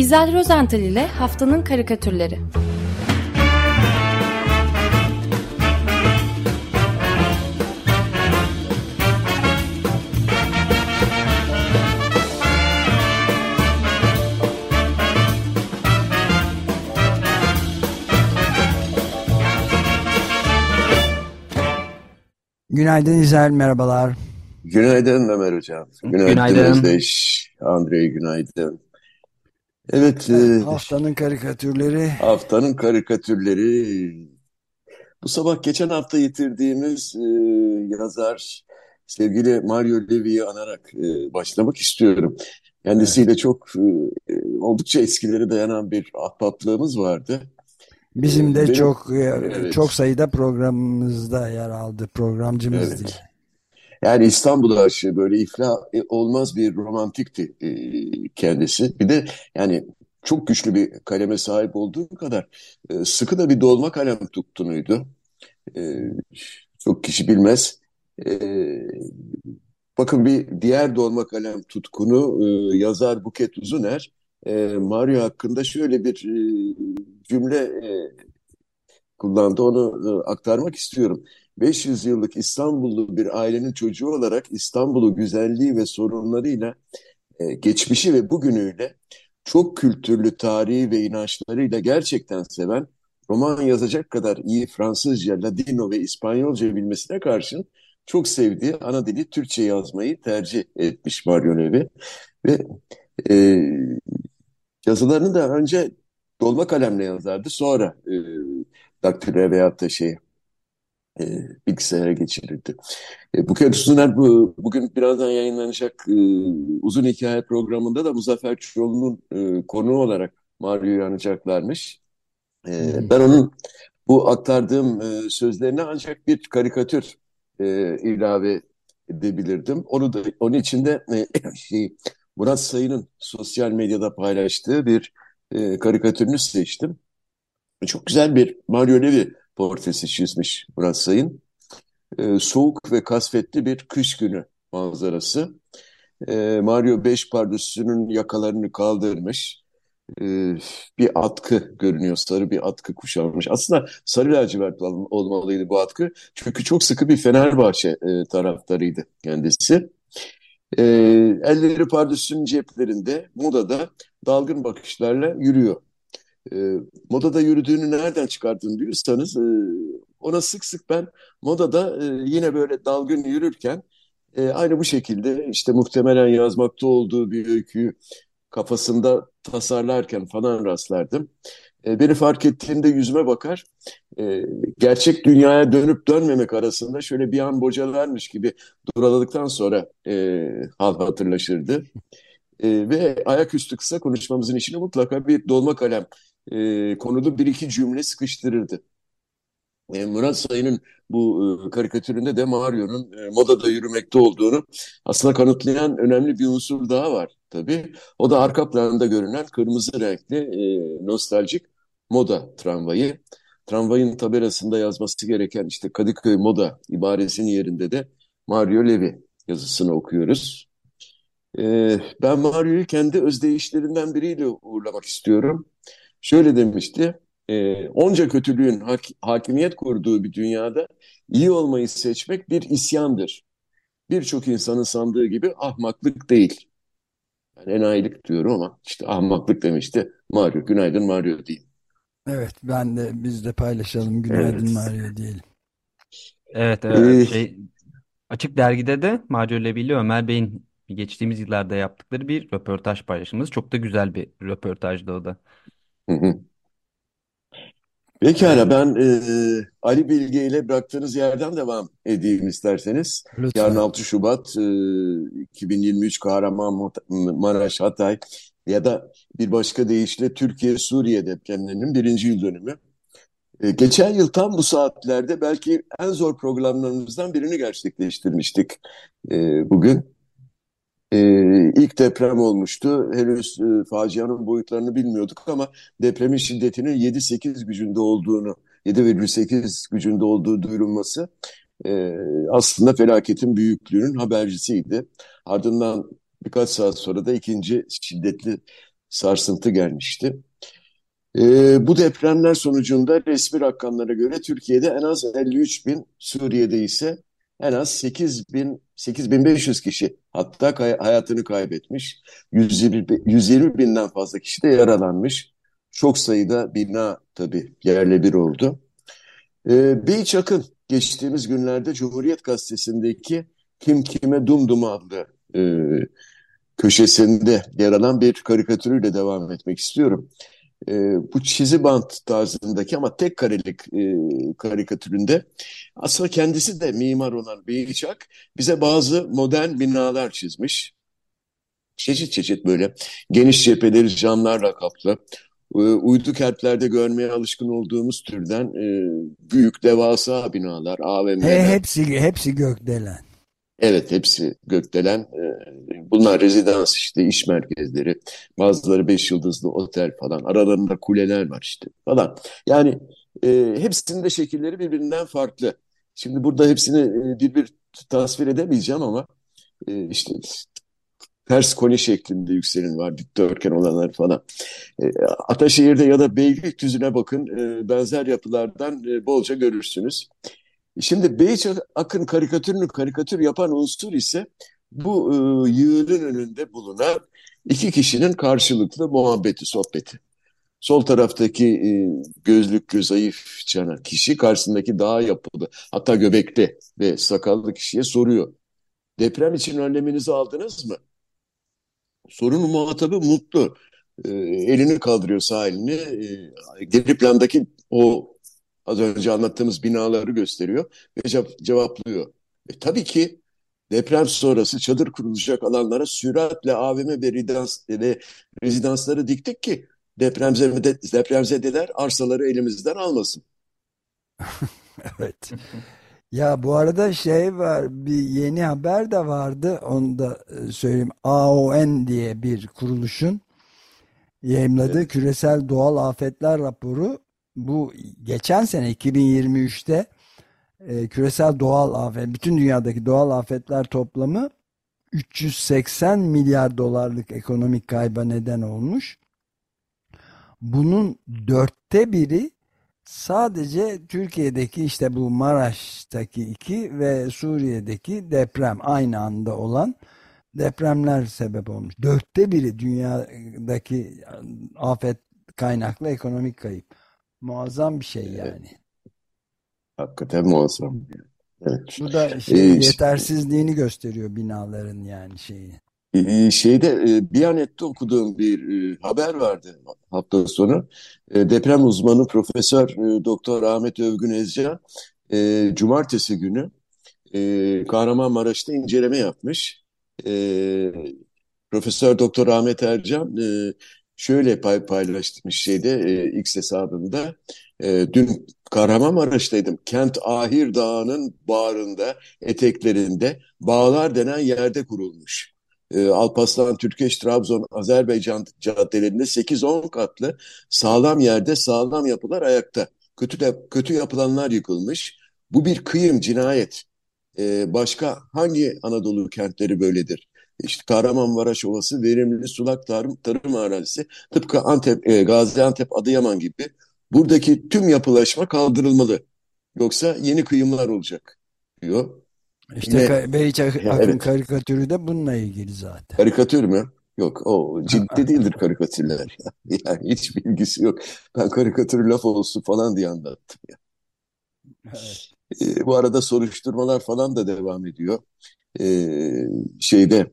İzel Rozental ile Haftanın Karikatürleri Günaydın İzel, merhabalar. Günaydın Ömer Hocam. Günaydın, günaydın. Özdeş. Andrei günaydın. Evet. E, haftanın karikatürleri. Haftanın karikatürleri. Bu sabah geçen hafta yitirdiğimiz e, yazar sevgili Mario Levy'yi anarak e, başlamak istiyorum. Kendisiyle evet. çok e, oldukça eskileri dayanan bir ahbaplığımız vardı. Bizim de Benim, çok e, evet. çok sayıda programımızda yer aldı. Programcımız evet. değil. Yani İstanbul aşığı böyle iflah e, olmaz bir romantikti e, kendisi. Bir de yani çok güçlü bir kaleme sahip olduğu kadar sıkı da bir dolma kalem tuttunuydu. Çok kişi bilmez. Bakın bir diğer dolma kalem tutkunu yazar Buket Uzuner Mario hakkında şöyle bir cümle kullandı. Onu aktarmak istiyorum. 500 yıllık İstanbullu bir ailenin çocuğu olarak İstanbul'u güzelliği ve sorunlarıyla, e, geçmişi ve bugünüyle çok kültürlü tarihi ve inançlarıyla gerçekten seven, roman yazacak kadar iyi Fransızca, Ladino ve İspanyolca bilmesine karşın çok sevdiği ana dili Türkçe yazmayı tercih etmiş Mario Nevi. Ve e, yazılarını da önce dolma kalemle yazardı. Sonra e, daktilo veyahut da şey e, bilgisayara geçirirdi. E, Buket Uzuner bu, bugün birazdan yayınlanacak e, uzun hikaye programında da Muzaffer Çoğlu'nun e, konuğu olarak Mario'yu anacaklarmış. E, hmm. Ben onun bu aktardığım e, sözlerine ancak bir karikatür e, ilave edebilirdim. Onu da onun içinde e, şey, Murat Sayın'ın sosyal medyada paylaştığı bir e, karikatürünü seçtim. Çok güzel bir Mario Levi portresi çizmiş Murat Sayın. E, soğuk ve kasvetli bir kış günü manzarası. E, Mario beş pardüsünün yakalarını kaldırmış. E, bir atkı görünüyor. Sarı bir atkı kuşanmış. Aslında sarı lacivert olmalıydı bu atkı. Çünkü çok sıkı bir Fenerbahçe e, taraftarıydı kendisi. E, elleri pardüsünün ceplerinde, modada dalgın bakışlarla yürüyor. E, modada yürüdüğünü nereden çıkardın diyorsanız e, ona sık sık ben modada e, yine böyle dalgın yürürken e, aynı bu şekilde işte muhtemelen yazmakta olduğu bir öyküyü kafasında tasarlarken falan rastlardım. E, beni fark ettiğinde yüzüme bakar, e, gerçek dünyaya dönüp dönmemek arasında şöyle bir an bocalarmış gibi duraladıktan sonra e, hal hatırlaşırdı. E, ve ayaküstü kısa konuşmamızın içine mutlaka bir dolma kalem e, konuda bir iki cümle sıkıştırırdı. E, Murat Sayın'ın bu e, karikatüründe de Mario'nun e, modada yürümekte olduğunu aslında kanıtlayan önemli bir unsur daha var tabii. O da arka planda görünen kırmızı renkli e, nostaljik moda tramvayı. Tramvayın tabelasında yazması gereken işte Kadıköy Moda ibaresinin yerinde de Mario Levi yazısını okuyoruz. E, ben Mario'yu kendi özdeyişlerinden biriyle uğurlamak istiyorum. Şöyle demişti, e, onca kötülüğün hak, hakimiyet kurduğu bir dünyada iyi olmayı seçmek bir isyandır. Birçok insanın sandığı gibi ahmaklık değil. Yani enayilik diyorum ama işte ahmaklık demişti. Mario, günaydın Mario diyeyim. Evet, ben de biz de paylaşalım. Günaydın evet. Mario diyelim. Evet, evet. Ee, şey, Açık Dergi'de de Mario Levi ile Ömer Bey'in geçtiğimiz yıllarda yaptıkları bir röportaj paylaşımımız. Çok da güzel bir röportajdı o da. Hı hı. Pekala ben e, Ali Bilge ile bıraktığınız yerden devam edeyim isterseniz. Lütfen. Yarın 6 Şubat e, 2023 Kahramanmaraş Hatay ya da bir başka deyişle Türkiye-Suriye depremlerinin birinci yıl dönümü. E, geçen yıl tam bu saatlerde belki en zor programlarımızdan birini gerçekleştirmiştik e, bugün e, ilk deprem olmuştu. Henüz e, facianın boyutlarını bilmiyorduk ama depremin şiddetinin 7-8 gücünde olduğunu, 7,8 gücünde olduğu duyurulması e, aslında felaketin büyüklüğünün habercisiydi. Ardından birkaç saat sonra da ikinci şiddetli sarsıntı gelmişti. E, bu depremler sonucunda resmi rakamlara göre Türkiye'de en az 53 bin, Suriye'de ise en az 8 bin, 8500 kişi hatta kay hayatını kaybetmiş. 120, 120 binden fazla kişi de yaralanmış. Çok sayıda bina tabii yerle bir oldu. E, Beyiç Akın geçtiğimiz günlerde Cumhuriyet Gazetesi'ndeki Kim Kime Dumdum adlı e, köşesinde yer alan bir karikatürüyle devam etmek istiyorum. E, bu çizi bant tarzındaki ama tek karelik e, karikatüründe aslında kendisi de mimar olan Beyçak bize bazı modern binalar çizmiş. Çeşit çeşit böyle geniş cepheleri camlarla kaplı, e, uydu kentlerde görmeye alışkın olduğumuz türden e, büyük devasa binalar, AVM'ler. He, hepsi hepsi gökdelen. Evet hepsi gökdelen. E, bunlar rezidans işte iş merkezleri. Bazıları beş yıldızlı otel falan. Aralarında kuleler var işte falan. Yani e, hepsinin de şekilleri birbirinden farklı. Şimdi burada hepsini e, bir bir tasvir edemeyeceğim ama e, işte ters koni şeklinde yükselen var, dikdörtgen olanlar falan. E, Ataşehir'de ya da Beylikdüzü'ne bakın e, benzer yapılardan e, bolca görürsünüz. Şimdi Beyiç Akın karikatürünü karikatür yapan unsur ise bu e, yığının önünde bulunan iki kişinin karşılıklı muhabbeti, sohbeti. Sol taraftaki e, gözlüklü zayıf cana kişi karşısındaki daha yapılı hatta göbekli ve sakallı kişiye soruyor. Deprem için önleminizi aldınız mı? Sorunun muhatabı mutlu. E, elini kaldırıyor sağ elini. E, geri plandaki o az önce anlattığımız binaları gösteriyor ve cevaplıyor. E, tabii ki deprem sonrası çadır kurulacak alanlara süratle AVM ve, rezidans, ve rezidansları diktik ki depremzede, depremzedeler arsaları elimizden almasın. evet. Ya bu arada şey var bir yeni haber de vardı onu da e, söyleyeyim AON diye bir kuruluşun yayımladığı evet. küresel doğal afetler raporu bu geçen sene 2023'te e, küresel doğal afet, bütün dünyadaki doğal afetler toplamı 380 milyar dolarlık ekonomik kayba neden olmuş. Bunun dörtte biri sadece Türkiye'deki işte bu Maraş'taki iki ve Suriye'deki deprem aynı anda olan depremler sebep olmuş. Dörtte biri dünyadaki afet kaynaklı ekonomik kayıp. Muazzam bir şey yani. Hakikaten muazzam. Evet. Bu da şey, ee, yetersizliğini gösteriyor binaların yani şeyi. Ee, şeyde e, Biyanet'te okuduğum bir e, haber vardı hafta sonu. E, deprem uzmanı Profesör Doktor Ahmet Övgün Ezcan cumartesi günü Kahramanmaraş'ta inceleme yapmış. Profesör Doktor Ahmet Ercan şöyle pay paylaşmış şeyde e, X hesabında. E, dün Kahramanmaraş'taydım. Kent Ahir Dağı'nın bağrında, eteklerinde bağlar denen yerde kurulmuş. E, Alpaslan, Türkeş, Trabzon, Azerbaycan caddelerinde 8-10 katlı sağlam yerde sağlam yapılar ayakta. Kötü, de, kötü yapılanlar yıkılmış. Bu bir kıyım, cinayet. E, başka hangi Anadolu kentleri böyledir? İşte Kahramanmaraş Ovası verimli sulak tarım, tarım arazisi tıpkı Antep, e, Gaziantep, Adıyaman gibi buradaki tüm yapılaşma kaldırılmalı. Yoksa yeni kıyımlar olacak diyor. İşte Akın evet. karikatürü de bununla ilgili zaten. Karikatür mü? Yok o ciddi değildir karikatürler. Yani hiç bilgisi yok. Ben karikatür laf olsun falan diye anlattım. Ya. Evet. E, bu arada soruşturmalar falan da devam ediyor. E, şeyde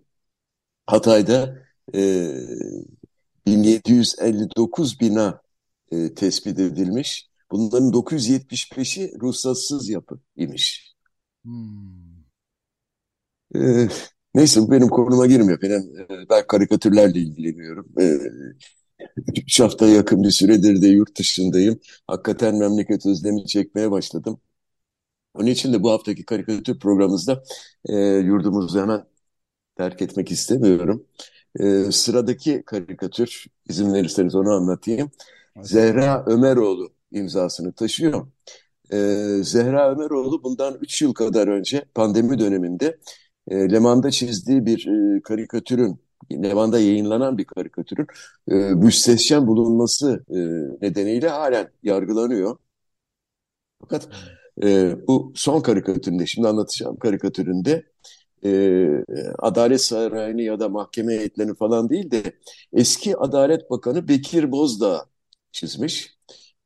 Hatay'da e, 1759 bina e, tespit edilmiş. Bunların 975'i ruhsatsız yapı imiş. Hmm. E, neyse bu benim konuma girmiyor. Benim, e, ben karikatürlerle ilgileniyorum. E, üç hafta yakın bir süredir de yurt dışındayım. Hakikaten memleket özlemi çekmeye başladım. Onun için de bu haftaki karikatür programımızda e, yurdumuzu hemen terk etmek istemiyorum. Ee, sıradaki karikatür, izin verirseniz onu anlatayım. Zehra Ömeroğlu imzasını taşıyor. Ee, Zehra Ömeroğlu bundan 3 yıl kadar önce pandemi döneminde e, Leman'da çizdiği bir e, karikatürün Levan'da yayınlanan bir karikatürün e, müstehcen bulunması e, nedeniyle halen yargılanıyor. Fakat e, bu son karikatüründe, şimdi anlatacağım karikatüründe e, Adalet Sarayı'nı ya da mahkeme heyetlerini falan değil de eski Adalet Bakanı Bekir Bozdağ çizmiş.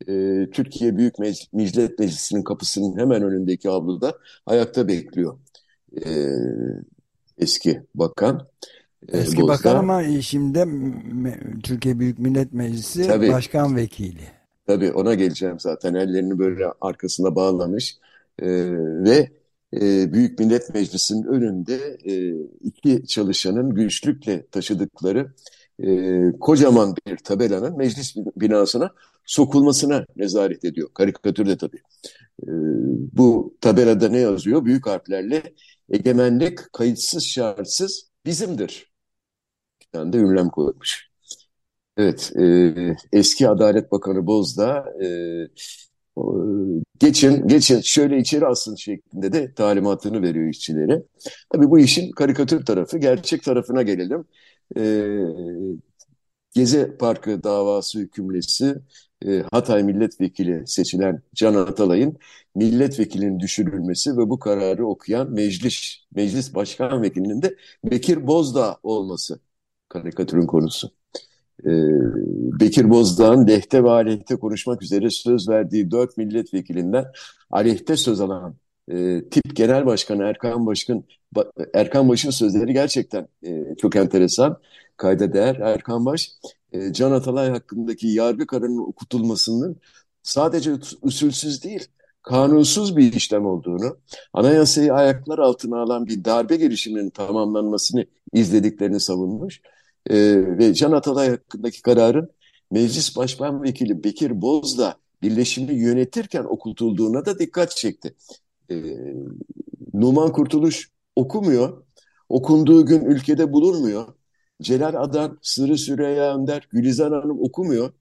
E, Türkiye Büyük Mec Millet Meclisi'nin kapısının hemen önündeki avluda ayakta bekliyor. E, eski bakan. E, eski Bozdağ. bakan ama şimdi Türkiye Büyük Millet Meclisi Tabii. Başkan Vekili. Tabii ona geleceğim zaten. Ellerini böyle arkasına bağlamış. E, ve e, Büyük Millet Meclisi'nin önünde e, iki çalışanın güçlükle taşıdıkları e, kocaman bir tabelanın meclis binasına sokulmasına nezaret ediyor. Karikatürde tabii. E, bu tabelada ne yazıyor? Büyük harflerle egemenlik kayıtsız şartsız bizimdir. Bir tane de ünlem koymuş. Evet, e, eski Adalet Bakanı Bozdağ e, geçin, geçin şöyle içeri asın şeklinde de talimatını veriyor işçilere. Tabii bu işin karikatür tarafı, gerçek tarafına gelelim. E, Gezi Parkı davası hükümlesi e, Hatay milletvekili seçilen Can Atalay'ın milletvekilinin düşürülmesi ve bu kararı okuyan meclis meclis başkan vekilinin de Bekir Bozdağ olması karikatürün konusu e, Bekir Bozdağ'ın lehte ve aleyhte konuşmak üzere söz verdiği dört milletvekilinden aleyhte söz alan e, tip genel başkanı Erkan Başkan Erkan Baş'ın sözleri gerçekten e, çok enteresan kayda değer. Erkan Baş e, Can Atalay hakkındaki yargı kararının okutulmasının sadece usulsüz değil kanunsuz bir işlem olduğunu, anayasayı ayaklar altına alan bir darbe girişiminin tamamlanmasını izlediklerini savunmuş e, ve Can Atalay hakkındaki kararın Meclis Başkan Vekili Bekir Bozdağ birleşimi yönetirken okutulduğuna da dikkat çekti. E, Numan Kurtuluş okumuyor. Okunduğu gün ülkede bulunmuyor. Celal Adan, Sırrı Süreyya Önder, Gülizar Hanım okumuyor.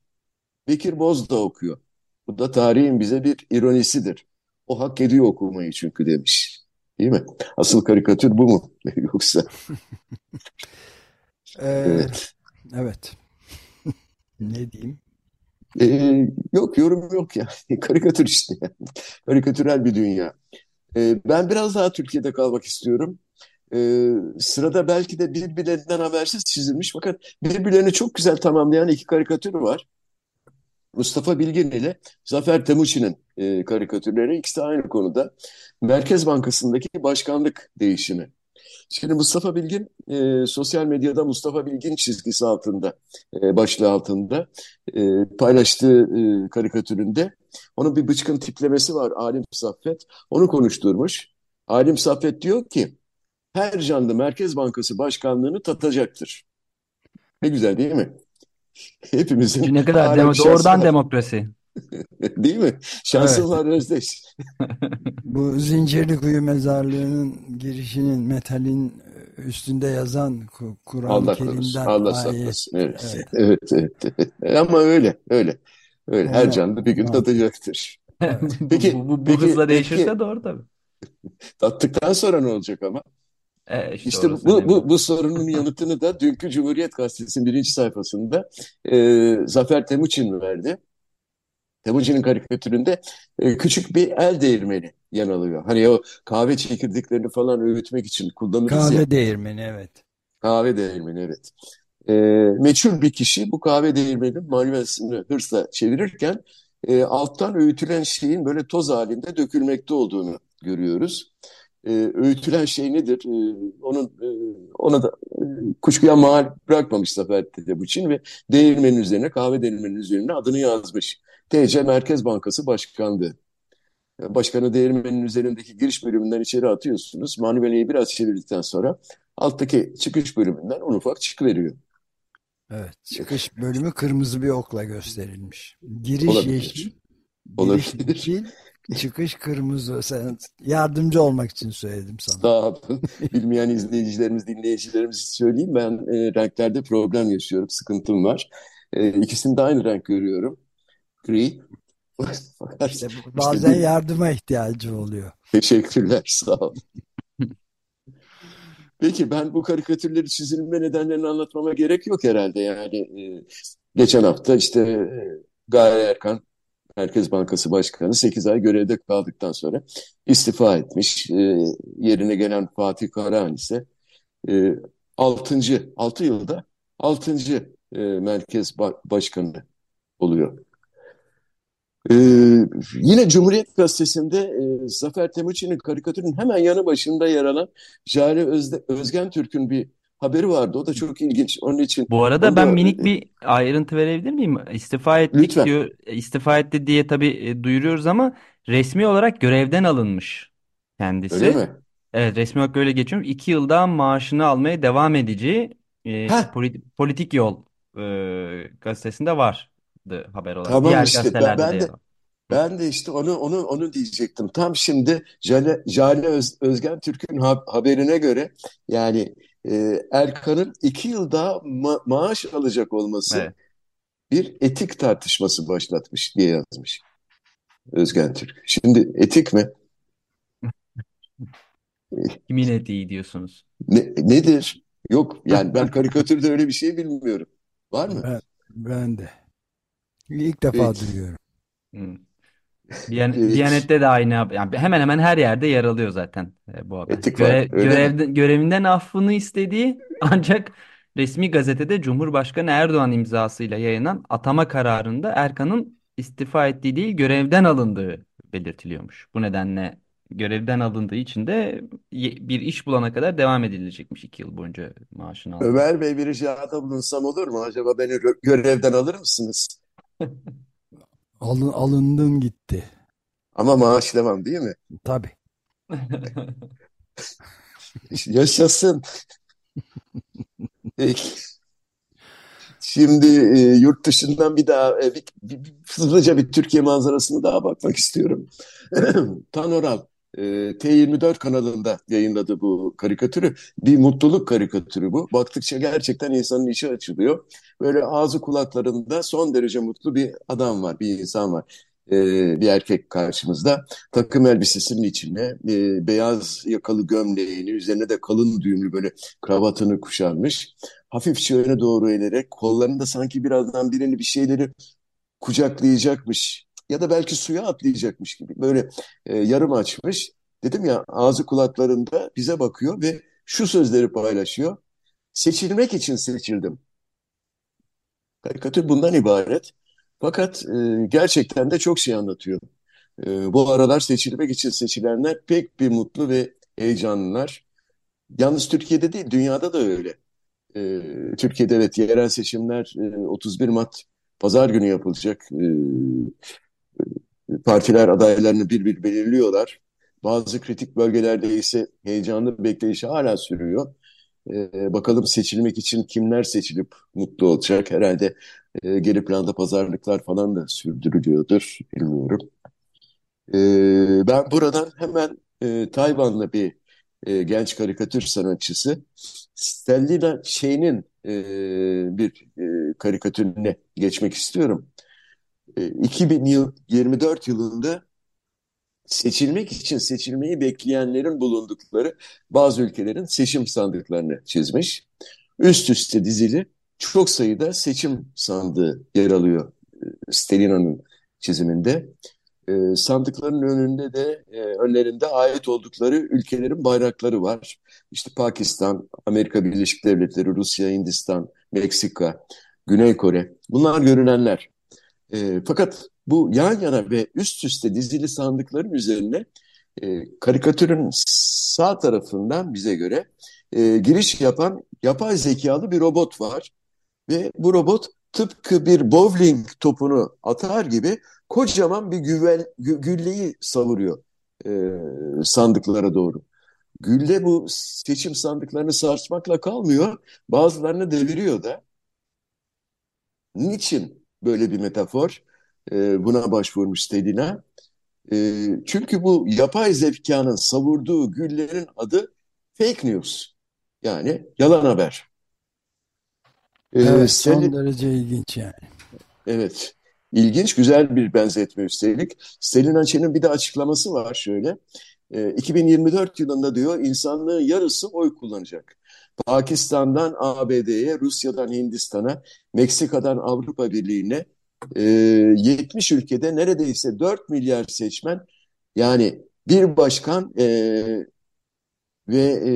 Bekir Bozdağ okuyor. Bu da tarihin bize bir ironisidir. O hak ediyor okumayı çünkü demiş. Değil mi? Asıl karikatür bu mu? Yoksa Ee, evet. Evet. ne diyeyim? Ee, yok yorum yok ya. Karikatür işte. Karikatürel bir dünya. Ee, ben biraz daha Türkiye'de kalmak istiyorum. Ee, sırada belki de birbirlerinden habersiz çizilmiş fakat birbirlerini çok güzel tamamlayan iki karikatür var. Mustafa Bilgin ile Zafer Temuçin'in e, karikatürleri ikisi aynı konuda. Merkez Bankası'ndaki başkanlık değişimi. Şimdi Mustafa Bilgin e, sosyal medyada Mustafa Bilgin çizgisi altında, e, başlığı altında e, paylaştığı e, karikatüründe onun bir bıçkın tiplemesi var Alim Saffet. Onu konuşturmuş. Alim Saffet diyor ki her canlı Merkez Bankası başkanlığını tatacaktır. Ne güzel değil mi? Hepimizin ne kadar demo doğrudan demokrasi. Değil mi? Şanslılar evet. özdeş. Bu Zincirli Kuyu Mezarlığı'nın girişinin metalin üstünde yazan Kur'an-ı Kerim'den Allah saklasın. Evet. Evet. evet, evet. Ama öyle, öyle. Öyle. Her canlı bir gün tadacaktır. peki, bu, bu, bu peki, hızla değişirse peki, doğru tabii. Tattıktan sonra ne olacak ama? E, işte işte bu, bu, bu sorunun yanıtını da dünkü Cumhuriyet Gazetesi'nin birinci sayfasında e, Zafer Temuçin verdi. Temuçin'in karikatüründe e, küçük bir el değirmeni yen alıyor. Hani o kahve çekirdeklerini falan öğütmek için kullanırız kahve ya. Kahve değirmeni evet. Kahve değirmeni evet. E, meçhul bir kişi bu kahve değirmeninin malzemesini hırsla çevirirken e, alttan öğütülen şeyin böyle toz halinde dökülmekte olduğunu görüyoruz. E, öğütülen şey nedir? E, onun e, ona da e, kuşkuya mal bırakmamış Zafer Temuçin ve değirmenin üzerine kahve değirmenin üzerine adını yazmış. TC Merkez Bankası Başkanlığı. Başkanı değirmenin üzerindeki giriş bölümünden içeri atıyorsunuz. Maniveleyi biraz çevirdikten sonra alttaki çıkış bölümünden un ufak çıkıveriyor. Evet, çıkış bölümü kırmızı bir okla gösterilmiş. Giriş Olabilir. yeşil, Olabilir. giriş yeşil, çıkış kırmızı. Sen yardımcı olmak için söyledim sana. Olun. Bilmeyen izleyicilerimiz, dinleyicilerimiz söyleyeyim. Ben e, renklerde problem yaşıyorum, sıkıntım var. E, ikisini de aynı renk görüyorum gri. işte bazen yardıma ihtiyacı oluyor. Teşekkürler, sağ ol. Peki ben bu karikatürleri çizilme nedenlerini anlatmama gerek yok herhalde. Yani e, geçen hafta işte e, Gaye Erkan Merkez Bankası Başkanı 8 ay görevde kaldıktan sonra istifa etmiş. E, yerine gelen Fatih Karahan ise e, 6. 6 yılda 6. E, Merkez Başkanı oluyor. Ee, yine Cumhuriyet Gazetesi'nde e, Zafer Temuçin'in karikatürünün hemen yanı başında yer alan Jale Özde, Özgen Türk'ün bir haberi vardı. O da çok ilginç. Onun için Bu arada ben da minik e, bir ayrıntı verebilir miyim? İstifa ettik lütfen. diyor. İstifa etti diye tabii e, duyuruyoruz ama resmi olarak görevden alınmış Öyle kendisi. mi? Evet resmi olarak öyle geçiyor. İki yılda maaşını almaya devam edeceği e, işte Ha, Polit- Politik Yol e, gazetesinde vardı haber olarak. tamam Diğer işte. Ben, gazetelerde de ben de. Hı. ben de işte onu onu onu diyecektim. Tam şimdi Jale, Jale Öz, Özgen Türk'ün ha- haberine göre yani e, Erkan'ın iki yıl daha ma- maaş alacak olması Evet. bir etik tartışması başlatmış diye yazmış Özgen Türk. Şimdi etik mi? Kimin etiği diyorsunuz? Ne, nedir? Yok yani ben karikatürde öyle bir şey bilmiyorum. Var mı? Ben, ben de. İlk defa Peki. duyuyorum. Hı. Diyan Peki. Diyanet'te de aynı yani hemen hemen her yerde yer alıyor zaten e, bu haber. Etik var. Görev, görevde, görevinden affını istediği ancak resmi gazetede Cumhurbaşkanı Erdoğan imzasıyla yayınlanan atama kararında Erkan'ın istifa ettiği değil görevden alındığı belirtiliyormuş. Bu nedenle görevden alındığı için de bir iş bulana kadar devam edilecekmiş iki yıl boyunca maaşını almaya. Ömer Bey bir ricada bulunsam olur mu? Acaba beni gö- görevden alır mısınız? Alın, alındın gitti. Ama maaş devam değil mi? Tabii. Yaşasın. Şimdi e, yurt dışından bir daha e, bir, bir- bir- hızlıca bir Türkiye manzarasına daha bakmak istiyorum. Tanoral e, T24 kanalında yayınladı bu karikatürü. Bir mutluluk karikatürü bu. Baktıkça gerçekten insanın içi açılıyor. Böyle ağzı kulaklarında son derece mutlu bir adam var, bir insan var. E, bir erkek karşımızda. Takım elbisesinin içine e, beyaz yakalı gömleğini, üzerine de kalın düğümlü böyle kravatını kuşanmış hafifçe öne doğru eğilerek kollarında sanki birazdan birini bir şeyleri kucaklayacakmış ya da belki suya atlayacakmış gibi böyle e, yarım açmış. Dedim ya ağzı kulaklarında bize bakıyor ve şu sözleri paylaşıyor. Seçilmek için seçildim. Karikatür bundan ibaret. Fakat e, gerçekten de çok şey anlatıyor. E, bu aralar seçilmek için seçilenler pek bir mutlu ve heyecanlılar. Yalnız Türkiye'de değil, dünyada da öyle. Ee, Türkiye'de evet yerel seçimler e, 31 Mart Pazar günü yapılacak. Ee, partiler adaylarını bir bir belirliyorlar. Bazı kritik bölgelerde ise heyecanlı bekleyiş hala sürüyor. Ee, bakalım seçilmek için kimler seçilip mutlu olacak? Herhalde e, geri planda pazarlıklar falan da sürdürülüyordur, bilmiyorum. Ee, ben buradan hemen e, Tayvanlı bir e, genç karikatür sanatçısı Stellina Şey'in e, bir e, karikatürüne geçmek istiyorum. E, 2024 yılında seçilmek için seçilmeyi bekleyenlerin bulundukları bazı ülkelerin seçim sandıklarını çizmiş. Üst üste dizili çok sayıda seçim sandığı yer alıyor e, Stelina'nın çiziminde. E, sandıkların önünde de e, önlerinde ait oldukları ülkelerin bayrakları var. İşte Pakistan, Amerika Birleşik Devletleri, Rusya, Hindistan, Meksika, Güney Kore. Bunlar görünenler. E, fakat bu yan yana ve üst üste dizili sandıkların üzerine e, karikatürün sağ tarafından bize göre e, giriş yapan yapay zekalı bir robot var. Ve bu robot tıpkı bir bowling topunu atar gibi kocaman bir güvel, gü- gülleyi savuruyor e, sandıklara doğru. Gülle bu seçim sandıklarını sarsmakla kalmıyor, bazılarını deviriyor da. Niçin böyle bir metafor? E, buna başvurmuş Stelina. E, çünkü bu yapay zekanın savurduğu güllerin adı fake news. Yani yalan haber. E, Evet, Stel- son derece ilginç yani. Evet. İlginç, güzel bir benzetme üstelik. Selin Açen'in bir de açıklaması var şöyle. E, 2024 yılında diyor insanlığın yarısı oy kullanacak. Pakistan'dan ABD'ye, Rusya'dan Hindistan'a, Meksika'dan Avrupa Birliği'ne e, 70 ülkede neredeyse 4 milyar seçmen yani bir başkan e, ve e,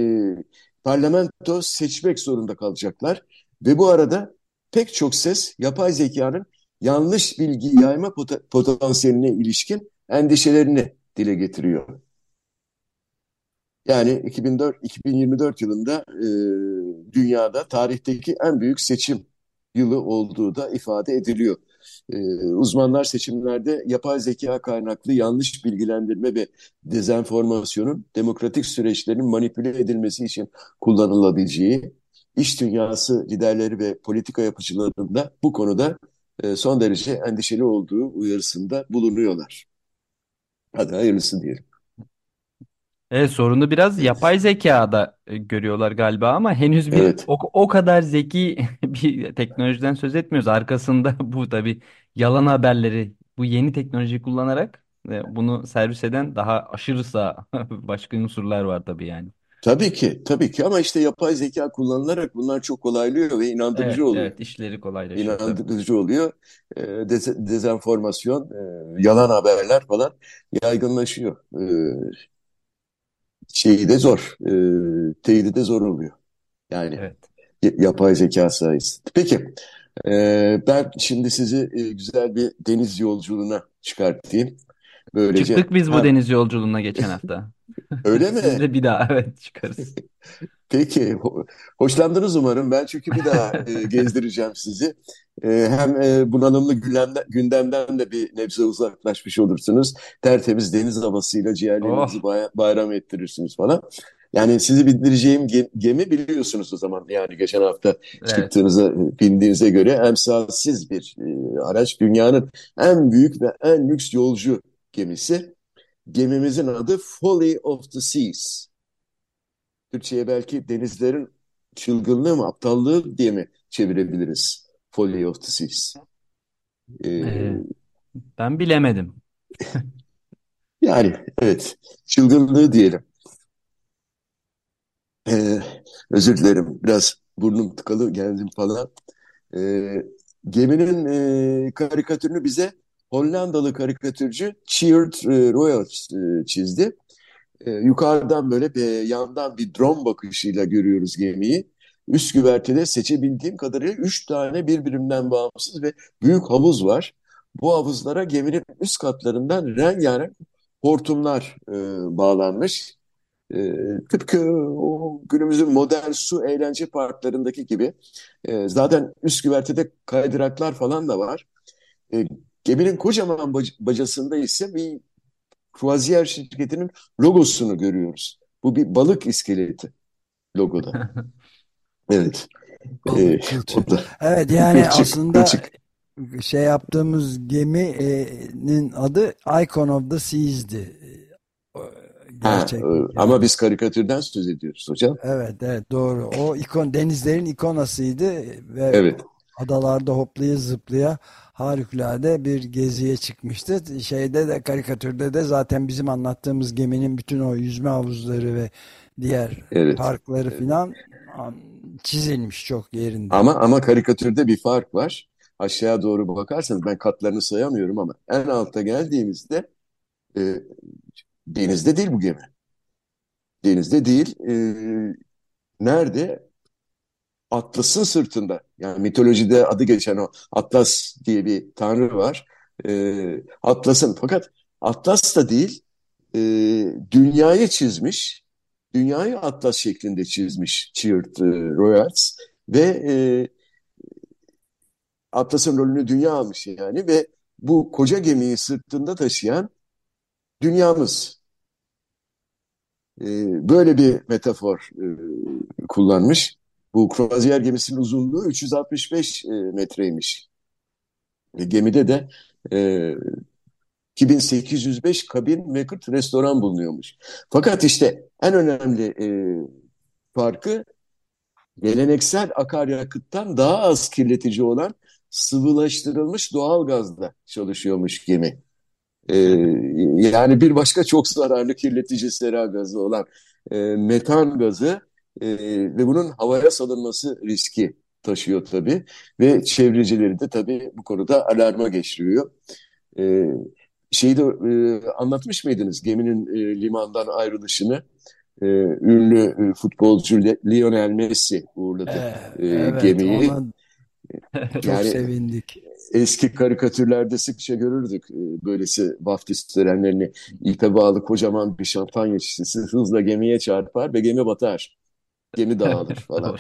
parlamento seçmek zorunda kalacaklar. Ve bu arada pek çok ses yapay zekanın yanlış bilgi yayma pot potansiyeline ilişkin endişelerini dile getiriyor. Yani 2004 2024 yılında e, dünyada tarihteki en büyük seçim yılı olduğu da ifade ediliyor. E, uzmanlar seçimlerde yapay zeka kaynaklı yanlış bilgilendirme ve dezenformasyonun demokratik süreçlerin manipüle edilmesi için kullanılabileceği, iş dünyası liderleri ve politika yapıcılarının bu konuda e, son derece endişeli olduğu uyarısında bulunuyorlar. Hadi hayırlısı diyelim. Evet sorunu biraz yapay zekada e, görüyorlar galiba ama henüz bir Evet. o, o kadar zeki bir teknolojiden söz etmiyoruz. Arkasında bu tabii yalan haberleri bu yeni teknolojiyi kullanarak e, bunu servis eden daha aşırı sağ başka unsurlar var tabii yani. Tabii ki, tabii ki ama işte yapay zeka kullanılarak bunlar çok kolaylıyor ve Evet, inandırıcı oluyor. evet işleri kolaylaşıyor tabii. İnandırıcı oluyor. E, dez- dezenformasyon, e, yalan haberler falan yaygınlaşıyor. Şeyi de zor, e, teyidi de zor oluyor. Yani Evet. yapay zeka sayesinde. Peki, e, ben şimdi sizi e, güzel bir deniz yolculuğuna çıkartayım. Böylece Çıktık biz bu hem deniz yolculuğuna geçen hafta. öyle Siz mi? de bir daha evet çıkarız. Peki, ho- hoşlandınız umarım. Ben çünkü bir daha e, gezdireceğim sizi. E, hem e, bunalımlı gündemden, gündemden de bir nebze uzaklaşmış olursunuz. Tertemiz deniz havasıyla ciğerlerinizi Oh bay- bayram ettirirsiniz falan. Yani sizi bindireceğim ge- gemi biliyorsunuz o zaman. Yani geçen hafta evet. çıktığınıza, bindiğinize göre emsalsiz bir e, araç. Dünyanın en büyük ve en lüks yolcu gemisi. Gemimizin adı Folly of the Seas. Türkçe'ye belki denizlerin çılgınlığı mı, aptallığı diye mi çevirebiliriz? Folly of the Seas. Ee, Ee, ben bilemedim. yani evet, çılgınlığı diyelim. Ee, özür dilerim, biraz burnum tıkalı geldim falan. Ee, geminin e, karikatürünü bize Hollandalı karikatürcü Tjeerd e, Royals e, çizdi. E, yukarıdan böyle bir yandan bir drone bakışıyla görüyoruz gemiyi. Üst güvertede seçebildiğim kadarıyla üç tane birbirinden bağımsız ve büyük havuz var. Bu havuzlara geminin üst katlarından rengarenk hortumlar e, bağlanmış. E, tıpkı o günümüzün modern su eğlence parklarındaki gibi. E, zaten üst güvertede kaydıraklar falan da var. E, geminin kocaman bac- bacasında ise bir Croisière şirketinin logosunu görüyoruz. Bu bir balık iskeleti logoda. Evet. Ee, Evet yani kılçık, aslında kılçık. şey yaptığımız geminin adı Icon of the Seas'di. Ha, Gerçek e, yani. ama biz karikatürden söz ediyoruz hocam. Evet evet doğru. O ikon denizlerin ikonasıydı ve Evet, adalarda hoplaya zıplaya harikulade bir geziye çıkmıştı. Şeyde de karikatürde de zaten bizim anlattığımız geminin bütün o yüzme havuzları ve diğer evet. parkları filan çizilmiş çok yerinde. Ama ama karikatürde bir fark var. Aşağıya doğru bakarsanız ben katlarını sayamıyorum ama en alta geldiğimizde e, denizde değil bu gemi. Denizde değil. E, nerede? Atlas'ın sırtında. Yani mitolojide adı geçen o Atlas diye bir tanrı var. E, Atlas'ın fakat Atlas da değil e, dünyayı çizmiş. Dünyayı Atlas şeklinde çizmiş Tjeerd e, Royals ve e, Atlas'ın rolünü dünya almış yani ve bu koca gemiyi sırtında taşıyan dünyamız. E, böyle bir metafor e, kullanmış. Bu kruvazyer gemisinin uzunluğu 365 e, metreymiş. E, gemide de e, 2805 kabin ve 40 restoran bulunuyormuş. Fakat işte en önemli e, farkı geleneksel akaryakıttan daha az kirletici olan sıvılaştırılmış doğal gazla çalışıyormuş gemi. E, yani bir başka çok zararlı kirletici sera gazı olan e, metan gazı e, ve bunun havaya salınması riski taşıyor tabii ve çevrecileri de tabii bu konuda alarma geçiriyor. E, şeyi de e, anlatmış mıydınız geminin e, limandan ayrılışını? E, ünlü e, futbolcu Lionel Messi uğurladı ee, e, evet, gemiyi. Ona çok Yani sevindik. eski karikatürlerde sıkça görürdük e, böylesi vaftiz törenlerini. İpe bağlı kocaman bir şampanya şişesi hızla gemiye çarpar ve gemi batar. Gemi dağılır falan.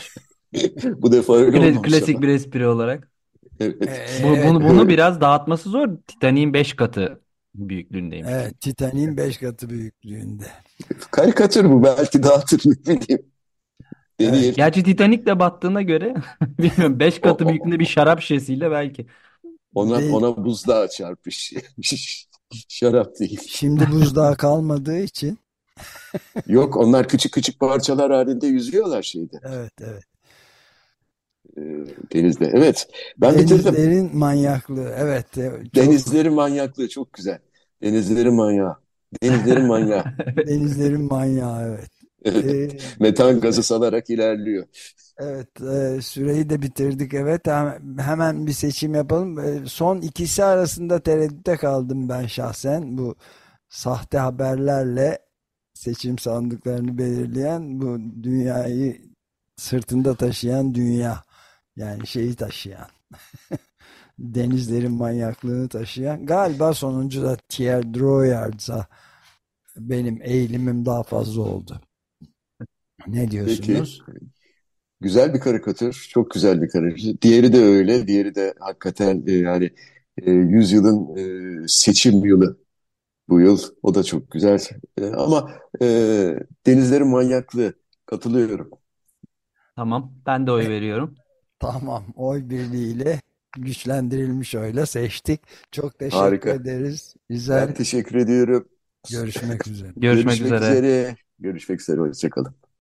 Bu defa öyle Kla- olmamış Klasik ama. bir espri olarak. Evet. Ee, Bu, evet, bunu, bunu biraz dağıtması zor. Titanic'in 5 katı büyüklüğündeymiş. evet, Titanic'in 5 katı büyüklüğünde. Karikatür bu belki dağıtır ne bileyim. Deneyelim. Gerçi Titanic de battığına göre bilmiyorum 5 katı O- o- büyüklüğünde bir şarap şişesiyle belki. Ona, Değil. ona buzdağı çarpmış. Şarap değil. Şimdi buzdağı kalmadığı için Yok onlar küçük küçük parçalar halinde yüzüyorlar şeyde evet evet. e, denizde. Evet ben bitirdim. Denizlerin manyaklığı evet. e, Çok, Denizlerin manyaklığı çok güzel. Denizlerin manyağı. Denizlerin manyağı. denizlerin manyağı evet. Ee, Metan gazı salarak ilerliyor. Evet, e, süreyi de bitirdik. Evet, hem- hemen bir seçim yapalım. E, son ikisi arasında tereddütte kaldım ben şahsen. Bu sahte haberlerle seçim sandıklarını belirleyen bu dünyayı sırtında taşıyan dünya. Yani şeyi taşıyan. Denizlerin manyaklığını taşıyan. Galiba sonuncu da Thierry Droyard'a benim eğilimim daha fazla oldu. Ne Peki. diyorsunuz? Güzel bir karikatür. Çok güzel bir karikatür. Diğeri de öyle. Diğeri de hakikaten e, yani e, yüzyılın e, seçim yılı bu yıl. O da çok güzel. E, ama e, denizlerin manyaklığı. Katılıyorum. Tamam, ben de oy veriyorum. Tamam, oy birliğiyle güçlendirilmiş oyla seçtik. Çok teşekkür Harika. ederiz. Ben Güzel. teşekkür ediyorum. Görüşmek üzere. Görüşmek Görüşmek üzere. üzere. Görüşmek üzere. Hoşçakalın.